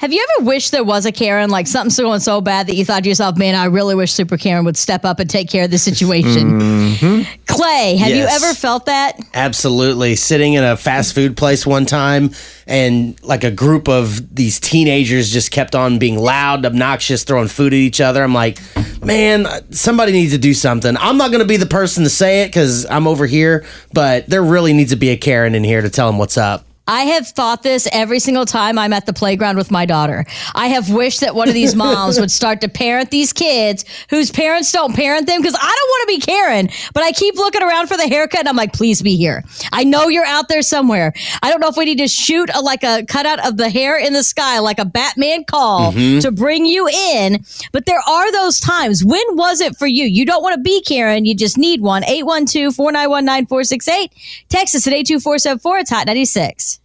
Have you ever wished there was a Karen, like something's going so bad that you thought to yourself, man, I really wish Super Karen would step up and take care of the situation? Mm-hmm. Clay, have yes. you ever felt that? Absolutely. Sitting in a fast food place one time and like a group of these teenagers just kept on being loud, obnoxious, throwing food at each other. I'm like, man, somebody needs to do something. I'm not going to be the person to say it because I'm over here, but there really needs to be a Karen in here to tell them what's up. I have thought this every single time I'm at the playground with my daughter. I have wished that one of these moms would start to parent these kids whose parents don't parent them because I don't to be Karen, but I keep looking around for the haircut and I'm like, please be here. I know you're out there somewhere. I don't know if we need to shoot a, like a cutout of the hair in the sky, like a Batman call mm-hmm. to bring you in. But there are those times. When was it for you? You don't want to be Karen. You just need one. 812 491 9468. Text us at 82474. It's Hot 96.